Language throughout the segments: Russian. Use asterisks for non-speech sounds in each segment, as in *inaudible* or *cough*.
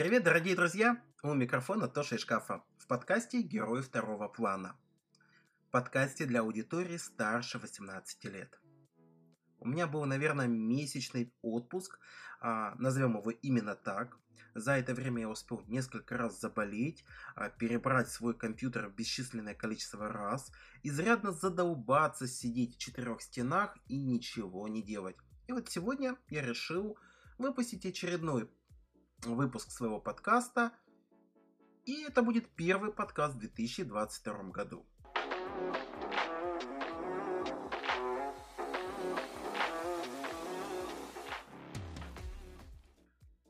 Привет, дорогие друзья! У микрофона Тоша из шкафа в подкасте «Герой второго плана». Подкасте для аудитории старше 18 лет. У меня был, наверное, месячный отпуск, а, назовем его именно так. За это время я успел несколько раз заболеть, а, перебрать свой компьютер бесчисленное количество раз, изрядно задолбаться сидеть в четырех стенах и ничего не делать. И вот сегодня я решил выпустить очередной выпуск своего подкаста. И это будет первый подкаст в 2022 году.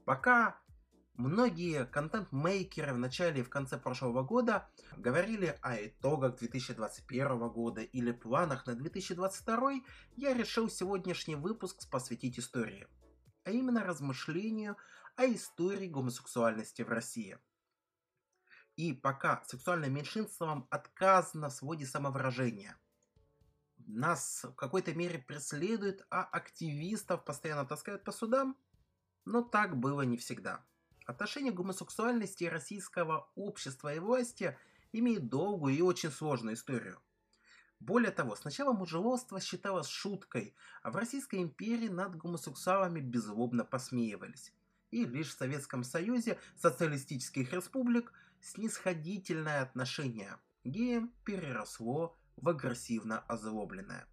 Пока многие контент-мейкеры в начале и в конце прошлого года говорили о итогах 2021 года или планах на 2022, я решил сегодняшний выпуск посвятить истории, а именно размышлению о истории гомосексуальности в России. И пока сексуальным меньшинствам отказано в своде самовыражения, нас в какой-то мере преследуют, а активистов постоянно таскают по судам, но так было не всегда. Отношение к гомосексуальности российского общества и власти имеет долгую и очень сложную историю. Более того, сначала мужеловство считалось шуткой, а в Российской империи над гомосексуалами беззлобно посмеивались и лишь в Советском Союзе социалистических республик снисходительное отношение к геям переросло в агрессивно озлобленное.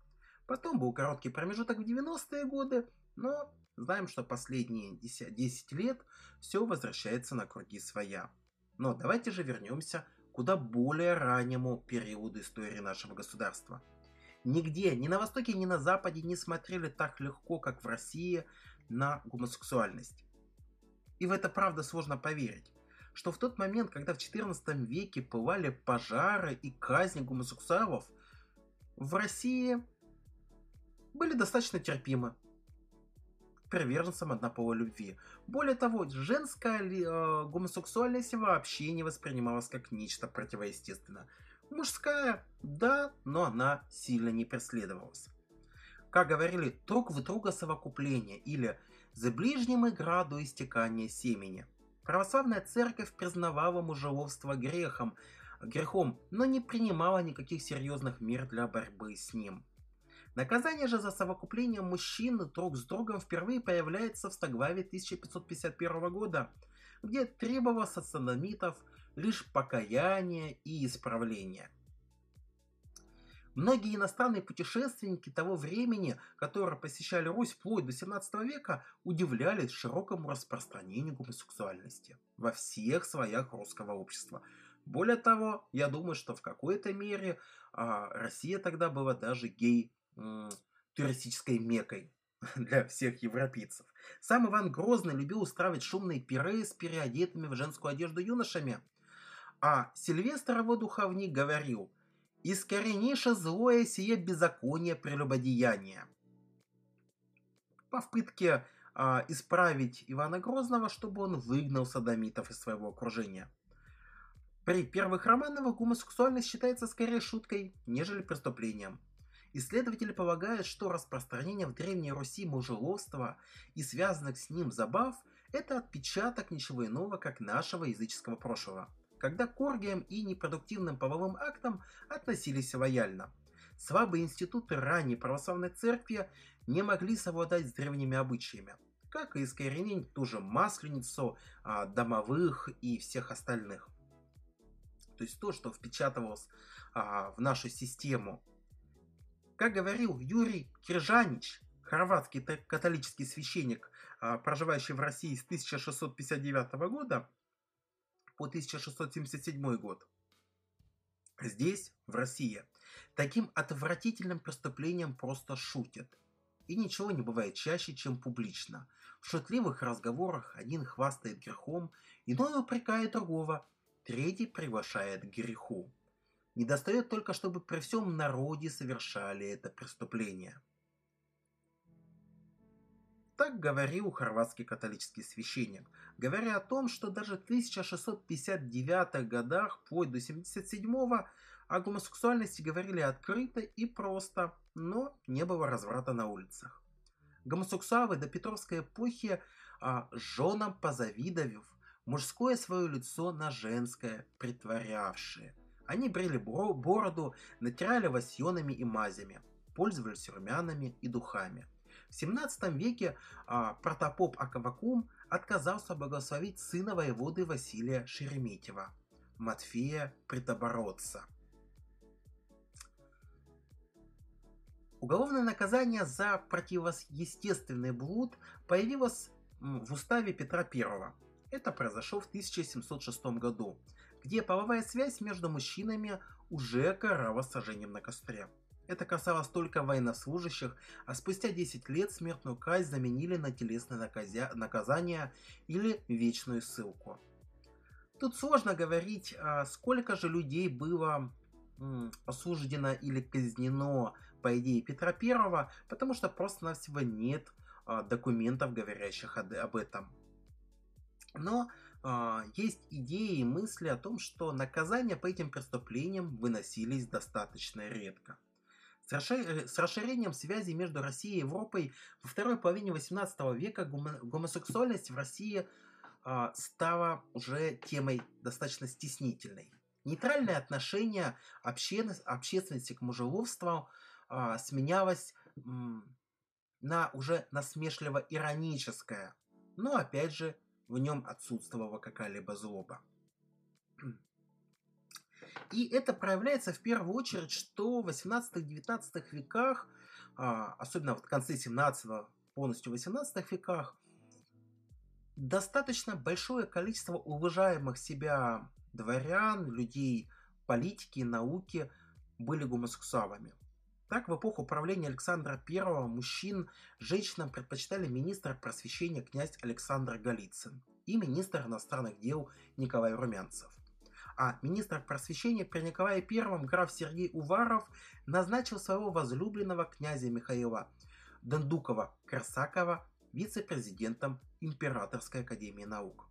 Потом был короткий промежуток в 90-е годы, но знаем, что последние 10, 10 лет все возвращается на круги своя. Но давайте же вернемся куда более раннему периоду истории нашего государства. Нигде, ни на Востоке, ни на Западе не смотрели так легко, как в России, на гомосексуальность. И в это правда сложно поверить, что в тот момент, когда в XIV веке пылали пожары и казни гомосексуалов, в России были достаточно терпимы к приверженцам однополой любви. Более того, женская э, гомосексуальность вообще не воспринималась как нечто противоестественное. Мужская, да, но она сильно не преследовалась. Как говорили, друг в друга совокупление или за ближним игра до истекания семени. Православная церковь признавала мужеловство грехом, грехом, но не принимала никаких серьезных мер для борьбы с ним. Наказание же за совокупление мужчин друг с другом впервые появляется в Стоглаве 1551 года, где требовалось от садомитов лишь покаяние и исправление – Многие иностранные путешественники того времени, которые посещали Русь вплоть до 17 века, удивлялись широкому распространению гомосексуальности во всех слоях русского общества. Более того, я думаю, что в какой-то мере а, Россия тогда была даже гей м, туристической мекой *laughs* для всех европейцев. Сам Иван Грозный любил устраивать шумные пиры с переодетыми в женскую одежду юношами. А Сильвестр его духовник говорил – искоренише злое сие беззаконие прелюбодеяния. По попытке а, исправить Ивана Грозного, чтобы он выгнал садомитов из своего окружения. При первых Романовых гомосексуальность считается скорее шуткой, нежели преступлением. Исследователи полагают, что распространение в Древней Руси мужеловства и связанных с ним забав – это отпечаток ничего иного, как нашего языческого прошлого – когда к оргиям и непродуктивным половым актам относились лояльно. Слабые институты ранней православной церкви не могли совладать с древними обычаями, как и искоренить ту же масленицу, а, домовых и всех остальных. То есть то, что впечатывалось а, в нашу систему. Как говорил Юрий Киржанич, хорватский католический священник, а, проживающий в России с 1659 года, по 1677 год. Здесь, в России, таким отвратительным преступлением просто шутят. И ничего не бывает чаще, чем публично. В шутливых разговорах один хвастает грехом, иной упрекает другого, третий приглашает к греху. Не достает только, чтобы при всем народе совершали это преступление. Так говорил хорватский католический священник, говоря о том, что даже в 1659 годах, вплоть до 77-го, о гомосексуальности говорили открыто и просто, но не было разврата на улицах. Гомосексуалы до Петровской эпохи а, женам позавидовав, мужское свое лицо на женское притворявшие. Они брили бороду, натирали васьонами и мазями, пользовались румянами и духами. В 17 веке а, протопоп Акавакум отказался благословить сына воеводы Василия Шереметьева, Матфея Притобородца. Уголовное наказание за противоестественный блуд появилось в уставе Петра I. Это произошло в 1706 году, где половая связь между мужчинами уже карала сожжением на костре. Это касалось только военнослужащих, а спустя 10 лет смертную казнь заменили на телесное наказя... наказание или вечную ссылку. Тут сложно говорить, а сколько же людей было осуждено или казнено по идее Петра Первого, потому что просто-навсего нет а, документов, говорящих об этом. Но э, есть идеи и мысли о том, что наказания по этим преступлениям выносились достаточно редко. С расширением связи между Россией и Европой во второй половине XVIII века гомосексуальность в России э, стала уже темой достаточно стеснительной. Нейтральное отношение общественности к мужеловству э, сменялось на уже насмешливо-ироническое, но опять же в нем отсутствовала какая-либо злоба. И это проявляется в первую очередь, что в 18-19 веках, а, особенно в конце 17 полностью 18 веках, достаточно большое количество уважаемых себя дворян, людей политики, науки были гомосексуалами. Так, в эпоху правления Александра I мужчин женщинам предпочитали министр просвещения князь Александр Голицын и министр иностранных дел Николай Румянцев а министр просвещения при Николае I граф Сергей Уваров назначил своего возлюбленного князя Михаила Дондукова-Корсакова вице-президентом Императорской академии наук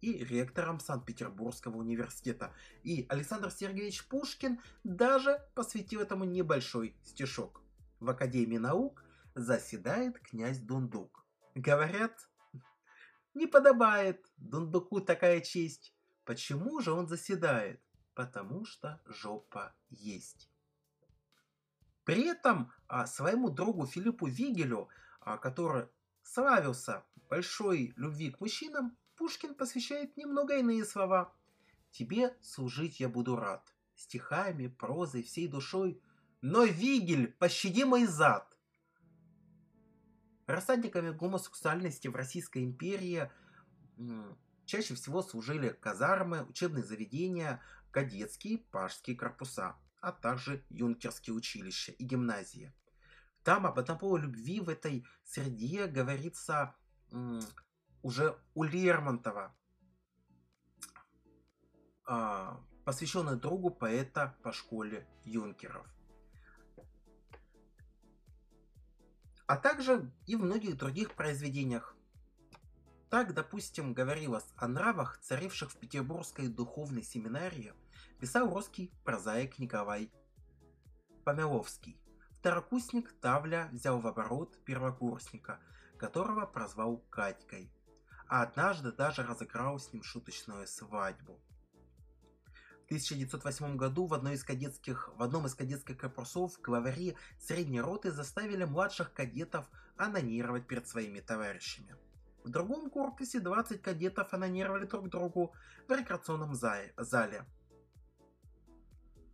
и ректором Санкт-Петербургского университета. И Александр Сергеевич Пушкин даже посвятил этому небольшой стишок. В Академии наук заседает князь Дундук. Говорят, не подобает Дундуку такая честь. Почему же он заседает? Потому что жопа есть. При этом а, своему другу Филиппу Вигелю, а, который славился большой любви к мужчинам, Пушкин посвящает немного иные слова. «Тебе служить я буду рад, стихами, прозой, всей душой, но, Вигель, пощади мой зад!» Рассадниками гомосексуальности в Российской империи чаще всего служили казармы, учебные заведения, кадетские, пажские корпуса, а также юнкерские училища и гимназии. Там об однополой любви в этой среде говорится уже у Лермонтова, а, посвященный другу поэта по школе юнкеров. А также и в многих других произведениях так, допустим, говорилось о нравах, царивших в Петербургской духовной семинарии, писал русский прозаик Николай Помеловский. Второкурсник Тавля взял в оборот первокурсника, которого прозвал Катькой, а однажды даже разыграл с ним шуточную свадьбу. В 1908 году в, одной из кадетских, в одном из кадетских корпусов главари средней роты заставили младших кадетов анонировать перед своими товарищами – в другом корпусе 20 кадетов анонировали друг другу в рекреационном зале.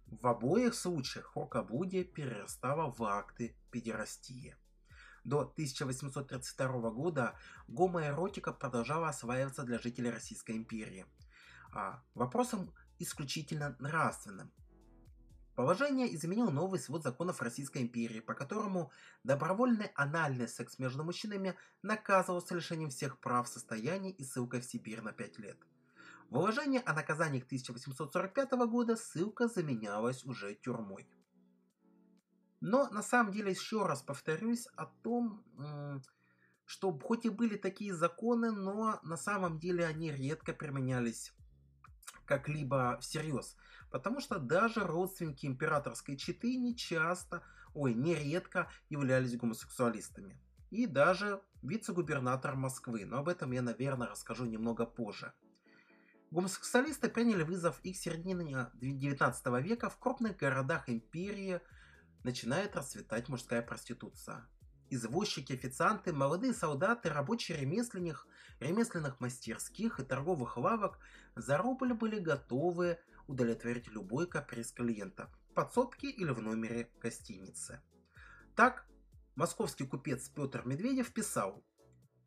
В обоих случаях рукоблудие перерастало в акты педерастии. До 1832 года гомоэротика продолжала осваиваться для жителей Российской империи. А вопросом исключительно нравственным – Положение изменил новый свод законов Российской империи, по которому добровольный анальный секс между мужчинами наказывался лишением всех прав состояния и ссылкой в Сибирь на 5 лет. В уложении о наказании 1845 года ссылка заменялась уже тюрьмой. Но на самом деле еще раз повторюсь о том, что хоть и были такие законы, но на самом деле они редко применялись как-либо всерьез. Потому что даже родственники императорской четы не часто, ой, нередко являлись гомосексуалистами. И даже вице-губернатор Москвы, но об этом я, наверное, расскажу немного позже. Гомосексуалисты приняли вызов и к середине 19 века в крупных городах империи начинает расцветать мужская проституция. Извозчики, официанты, молодые солдаты, рабочие ремесленных, ремесленных мастерских и торговых лавок за рубль были готовы удовлетворить любой каприз клиента в подсобке или в номере гостиницы. Так, московский купец Петр Медведев писал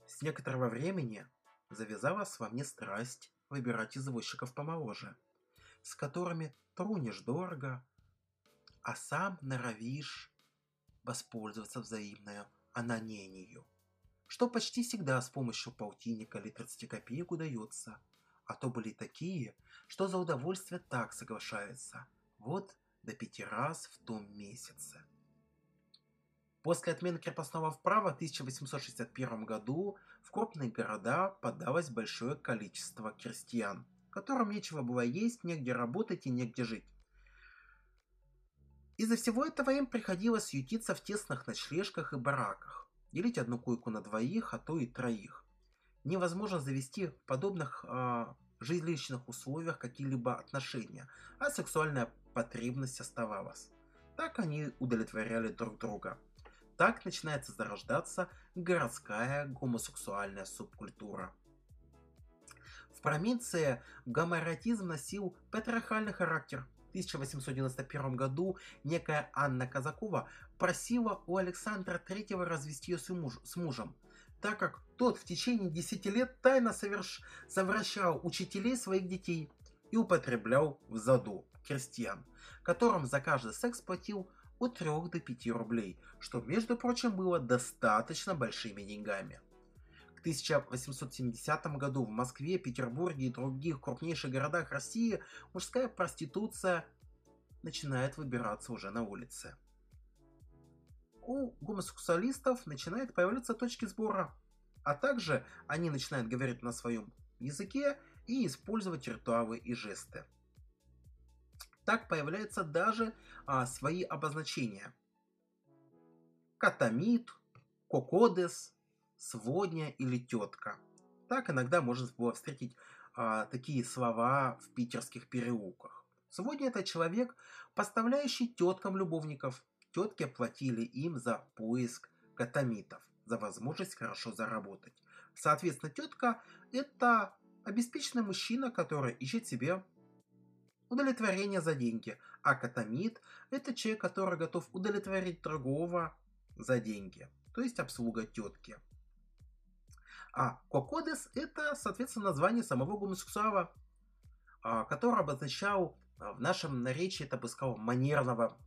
«С некоторого времени завязалась во мне страсть выбирать извозчиков помоложе, с которыми трунешь дорого, а сам норовишь воспользоваться взаимной анонению, что почти всегда с помощью полтинника или 30 копеек удается, а то были такие, что за удовольствие так соглашаются, вот до пяти раз в том месяце. После отмены крепостного права в 1861 году в крупные города подалось большое количество крестьян, которым нечего было есть, негде работать и негде жить. Из-за всего этого им приходилось ютиться в тесных ночлежках и бараках, делить одну койку на двоих, а то и троих. Невозможно завести в подобных э, жилищных условиях какие-либо отношения, а сексуальная потребность оставалась. Так они удовлетворяли друг друга. Так начинается зарождаться городская гомосексуальная субкультура. В провинции гомоэротизм носил патриархальный характер. В 1891 году некая Анна Казакова просила у Александра III развести ее с, муж, с мужем, так как тот в течение 10 лет тайно соверш... совращал учителей своих детей и употреблял в заду крестьян, которым за каждый секс платил от 3 до 5 рублей, что, между прочим, было достаточно большими деньгами. К 1870 году в Москве, Петербурге и других крупнейших городах России мужская проституция начинает выбираться уже на улице. У гомосексуалистов начинают появляться точки сбора, а также они начинают говорить на своем языке и использовать ритуалы и жесты. Так появляются даже а, свои обозначения. Катамид, кокодес, сводня или тетка. Так иногда можно было встретить а, такие слова в питерских переулках. Сводня это человек, поставляющий теткам любовников. Тетки платили им за поиск катамитов, за возможность хорошо заработать. Соответственно, тетка это обеспеченный мужчина, который ищет себе удовлетворение за деньги, а катамит – это человек, который готов удовлетворить другого за деньги, то есть обслуга тетки. А кокодес – это, соответственно, название самого гомосексуала, а, который обозначал в нашем наречии, это бы сказал, манерного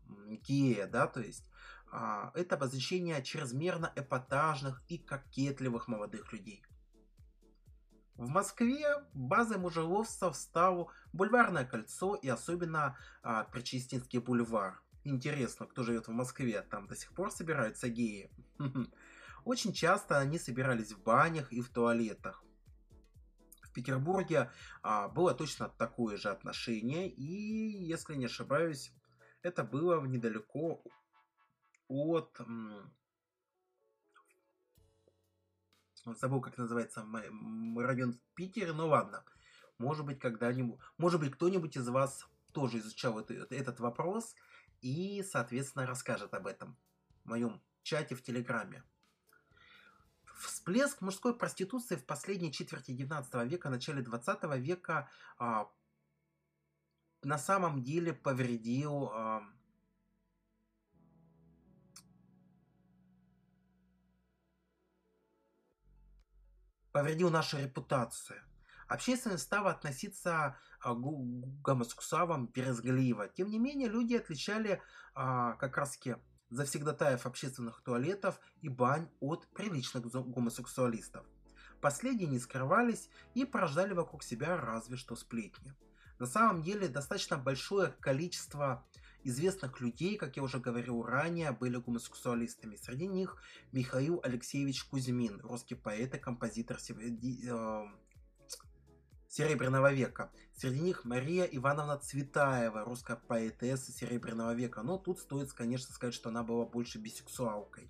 гея, да, то есть а, это обозначение чрезмерно эпатажных и кокетливых молодых людей. В Москве базой мужеловства стал Бульварное кольцо и особенно а, Причистинский бульвар. Интересно, кто живет в Москве, там до сих пор собираются геи. *laughs* Очень часто они собирались в банях и в туалетах. В Петербурге а, было точно такое же отношение, и, если не ошибаюсь, это было недалеко от забыл, как называется район в Питере, ну ладно. Может быть, когда-нибудь, может быть, кто-нибудь из вас тоже изучал это, этот вопрос и, соответственно, расскажет об этом в моем чате в Телеграме. Всплеск мужской проституции в последней четверти 19 века, начале 20 века а, на самом деле повредил а, повредил нашу репутацию. Общественность стала относиться а, к гомосексуалам перезгливо. Тем не менее, люди отличали а, как раз таки завсегдатаев общественных туалетов и бань от приличных гомосексуалистов. Последние не скрывались и порождали вокруг себя разве что сплетни. На самом деле достаточно большое количество известных людей, как я уже говорил ранее, были гомосексуалистами. Среди них Михаил Алексеевич Кузьмин, русский поэт и композитор э, Серебряного века. Среди них Мария Ивановна Цветаева, русская поэтесса Серебряного века. Но тут стоит, конечно, сказать, что она была больше бисексуалкой.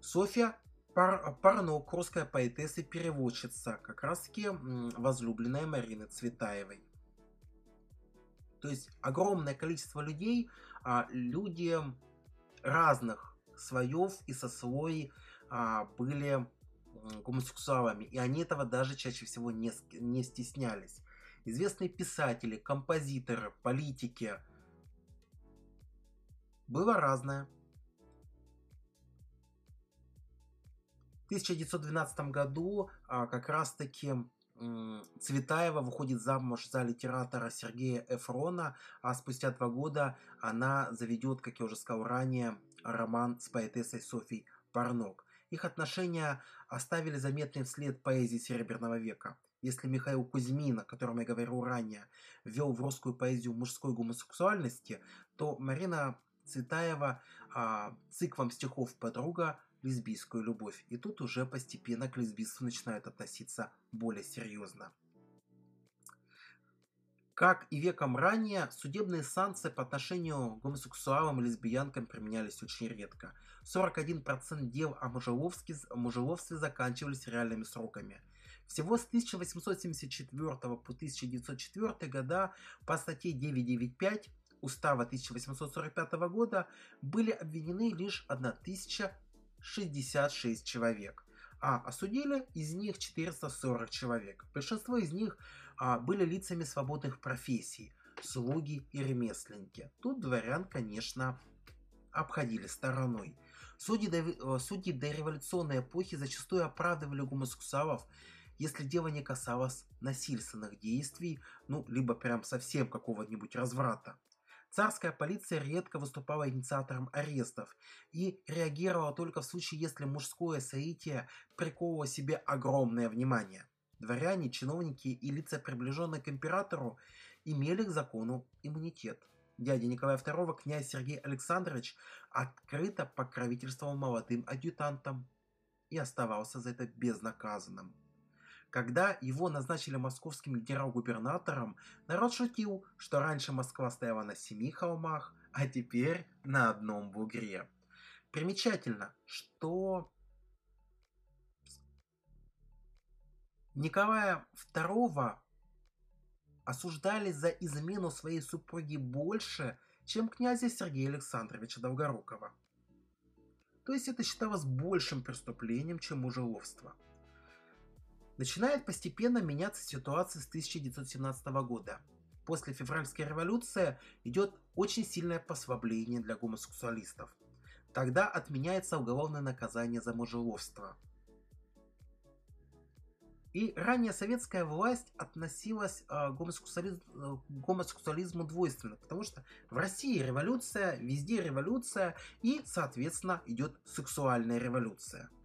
Софья Пар, Парнок, русская поэтесса и переводчица, как раз таки возлюбленная Марины Цветаевой. То есть огромное количество людей, а, люди разных слоев и сословий а, были гомосексуалами, и они этого даже чаще всего не, не стеснялись. Известные писатели, композиторы, политики. Было разное. 1912 году а, как раз-таки Цветаева выходит замуж за литератора Сергея Эфрона, а спустя два года она заведет, как я уже сказал ранее, роман с поэтессой Софией Парнок. Их отношения оставили заметный след поэзии Серебряного века. Если Михаил Кузьмин, о котором я говорил ранее, ввел в русскую поэзию мужской гомосексуальности, то Марина Цветаева а, циклом стихов «Подруга» лесбийскую любовь. И тут уже постепенно к лесбийству начинают относиться более серьезно. Как и веком ранее, судебные санкции по отношению к гомосексуалам и лесбиянкам применялись очень редко. 41% дел о мужеловстве заканчивались реальными сроками. Всего с 1874 по 1904 года по статье 995 Устава 1845 года были обвинены лишь 1000 66 человек, а осудили из них 440 человек. Большинство из них были лицами свободных профессий, слуги и ремесленники. Тут дворян, конечно, обходили стороной. Э, судьи до революционной эпохи зачастую оправдывали гомосексуалов, если дело не касалось насильственных действий, ну, либо прям совсем какого-нибудь разврата. Царская полиция редко выступала инициатором арестов и реагировала только в случае, если мужское соитие приковывало себе огромное внимание. Дворяне, чиновники и лица, приближенные к императору, имели к закону иммунитет. Дядя Николая II, князь Сергей Александрович, открыто покровительствовал молодым адъютантам и оставался за это безнаказанным. Когда его назначили московским генерал-губернатором, народ шутил, что раньше Москва стояла на семи холмах, а теперь на одном бугре. Примечательно, что Николая II осуждали за измену своей супруги больше, чем князя Сергея Александровича Долгорукова. То есть это считалось большим преступлением, чем мужеловство. Начинает постепенно меняться ситуация с 1917 года. После февральской революции идет очень сильное послабление для гомосексуалистов. Тогда отменяется уголовное наказание за мужеловство. И ранее советская власть относилась э, к гомосексуализму, э, гомосексуализму двойственно, потому что в России революция, везде революция, и, соответственно, идет сексуальная революция –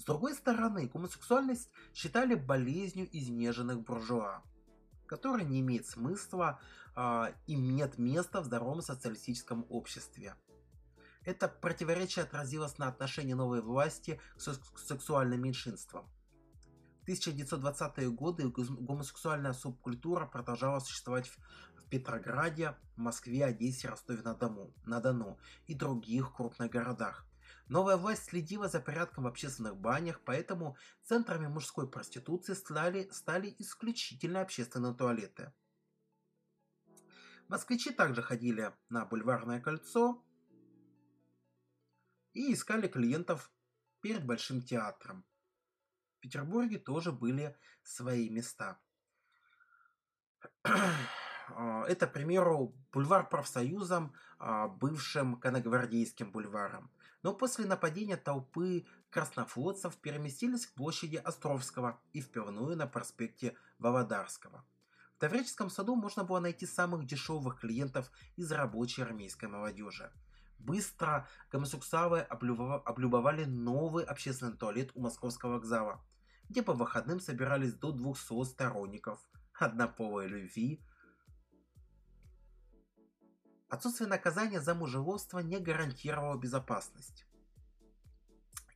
с другой стороны, гомосексуальность считали болезнью изнеженных буржуа, которая не имеет смысла э, и нет места в здоровом социалистическом обществе. Это противоречие отразилось на отношении новой власти к сексуальным меньшинствам. В 1920-е годы гомосексуальная субкультура продолжала существовать в Петрограде, Москве, Одессе, Ростове-на-Дону на Дону и других крупных городах. Новая власть следила за порядком в общественных банях, поэтому центрами мужской проституции стали, стали исключительно общественные туалеты. Москвичи также ходили на бульварное кольцо и искали клиентов перед Большим театром. Петербурге тоже были свои места. Это, к примеру, бульвар профсоюзом, а, бывшим коногвардейским бульваром но после нападения толпы краснофлотцев переместились к площади Островского и в пивную на проспекте Володарского. В Таврическом саду можно было найти самых дешевых клиентов из рабочей армейской молодежи. Быстро гомосексуалы облюбовали новый общественный туалет у Московского вокзала, где по выходным собирались до 200 сторонников однополой любви, Отсутствие наказания за мужеловство не гарантировало безопасность.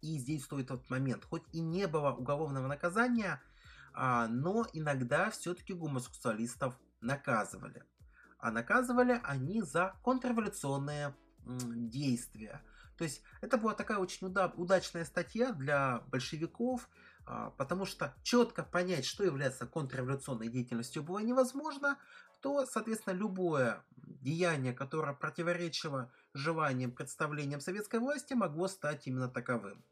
И здесь стоит тот момент, хоть и не было уголовного наказания, а, но иногда все-таки гомосексуалистов наказывали. А наказывали они за контрреволюционные действия. То есть это была такая очень удачная статья для большевиков, а, потому что четко понять, что является контрреволюционной деятельностью, было невозможно, то, соответственно, любое деяние, которое противоречило желаниям, представлениям советской власти, могло стать именно таковым.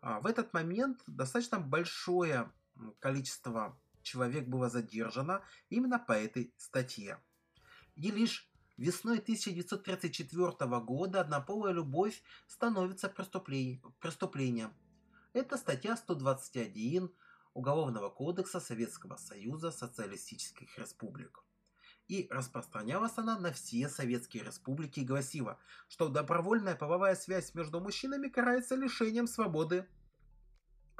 А, в этот момент достаточно большое количество человек было задержано именно по этой статье. И лишь весной 1934 года однополая любовь становится преступлением. Это статья 121 Уголовного кодекса Советского Союза Социалистических Республик и распространялась она на все советские республики и гласила, что добровольная половая связь между мужчинами карается лишением свободы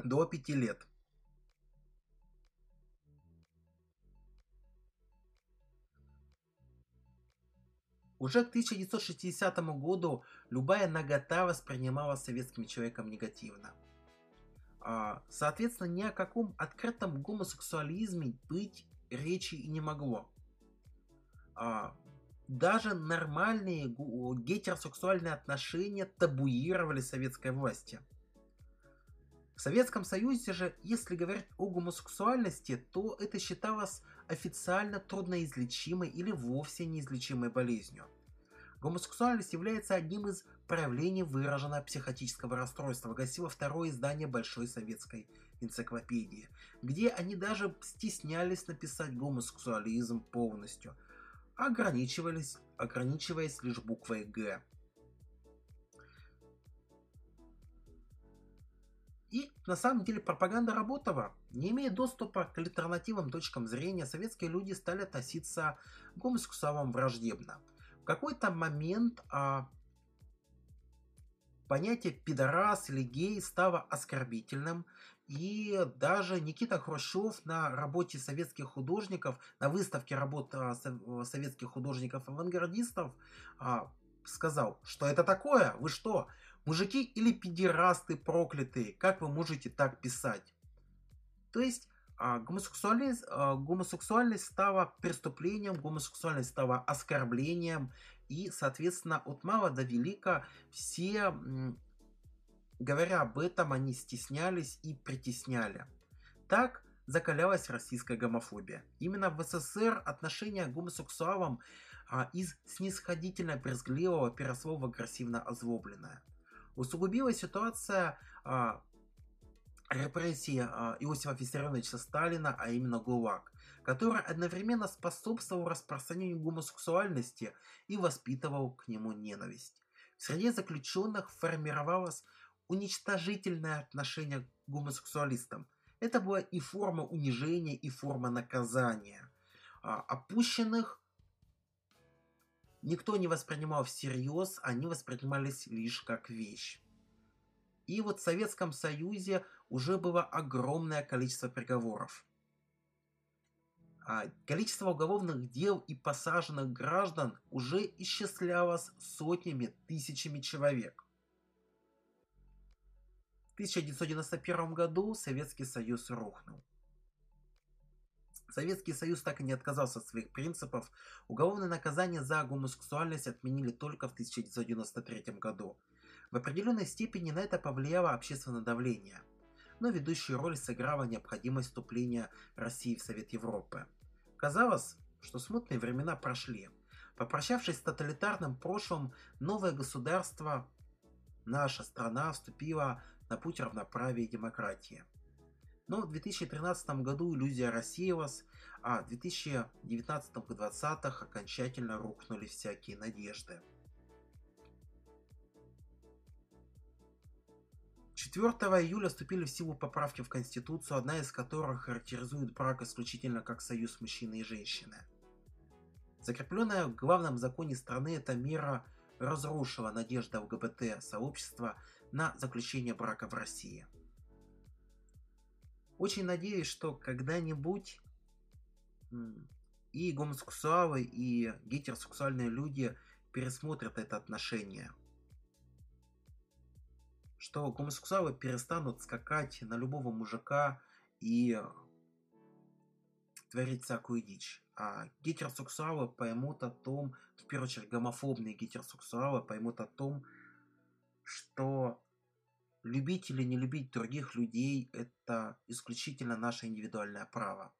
до пяти лет. Уже к 1960 году любая нагота воспринималась советским человеком негативно. А, соответственно, ни о каком открытом гомосексуализме быть речи и не могло а, даже нормальные гетеросексуальные отношения табуировали советской власти. В Советском Союзе же, если говорить о гомосексуальности, то это считалось официально трудноизлечимой или вовсе неизлечимой болезнью. Гомосексуальность является одним из проявлений выраженного психотического расстройства, гасило второе издание Большой советской энциклопедии, где они даже стеснялись написать гомосексуализм полностью – ограничивались, ограничиваясь лишь буквой «Г». на самом деле пропаганда работала. Не имея доступа к альтернативным точкам зрения, советские люди стали относиться к гомосексуалам враждебно. В какой-то момент а, понятие пидорас или гей стало оскорбительным, и даже Никита Хрущев на работе советских художников, на выставке работ а, советских художников-авангардистов а, сказал, что это такое? Вы что, мужики или педерасты проклятые? Как вы можете так писать? То есть а, гомосексуальность, гомосексуальность стала преступлением, гомосексуальность стала оскорблением, и, соответственно, от мала до велика все Говоря об этом, они стеснялись и притесняли. Так закалялась российская гомофобия. Именно в СССР отношение к гомосексуалам а, из снисходительно-брезгливого переросло в агрессивно-озлобленное. Усугубилась ситуация а, репрессии а, Иосифа Виссарионовича Сталина, а именно ГУЛАГ, который одновременно способствовал распространению гомосексуальности и воспитывал к нему ненависть. Среди заключенных формировалась уничтожительное отношение к гомосексуалистам. Это была и форма унижения, и форма наказания. А, опущенных никто не воспринимал всерьез, они воспринимались лишь как вещь. И вот в Советском Союзе уже было огромное количество приговоров. А количество уголовных дел и посаженных граждан уже исчислялось сотнями, тысячами человек. 1991 году Советский Союз рухнул. Советский Союз так и не отказался от своих принципов. Уголовное наказание за гомосексуальность отменили только в 1993 году. В определенной степени на это повлияло общественное давление. Но ведущую роль сыграла необходимость вступления России в Совет Европы. Казалось, что смутные времена прошли. Попрощавшись с тоталитарным прошлым, новое государство, наша страна, вступила на путь равноправия и демократии. Но в 2013 году иллюзия рассеялась, а в 2019-2020 окончательно рухнули всякие надежды. 4 июля вступили в силу поправки в Конституцию, одна из которых характеризует брак исключительно как союз мужчины и женщины. Закрепленная в главном законе страны эта мера разрушила надежды ЛГБТ-сообщества на заключение брака в России. Очень надеюсь, что когда-нибудь и гомосексуалы, и гетеросексуальные люди пересмотрят это отношение. Что гомосексуалы перестанут скакать на любого мужика и творить всякую дичь. А гетеросексуалы поймут о том, в первую очередь гомофобные гетеросексуалы поймут о том, что любить или не любить других людей – это исключительно наше индивидуальное право.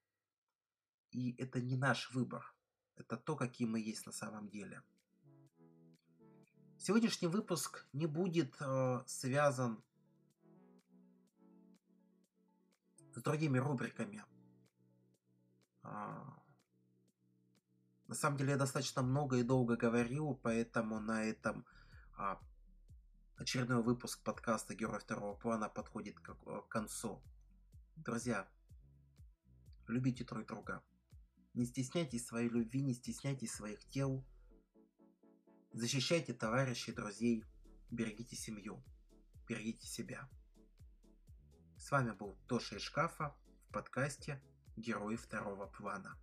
И это не наш выбор. Это то, какие мы есть на самом деле. Сегодняшний выпуск не будет э, связан с другими рубриками. А, на самом деле я достаточно много и долго говорил, поэтому на этом а, очередной выпуск подкаста «Герой второго плана» подходит к, к концу. Друзья, любите друг друга. Не стесняйтесь своей любви, не стесняйтесь своих тел. Защищайте товарищей, друзей. Берегите семью. Берегите себя. С вами был Тоша из шкафа в подкасте «Герои второго плана».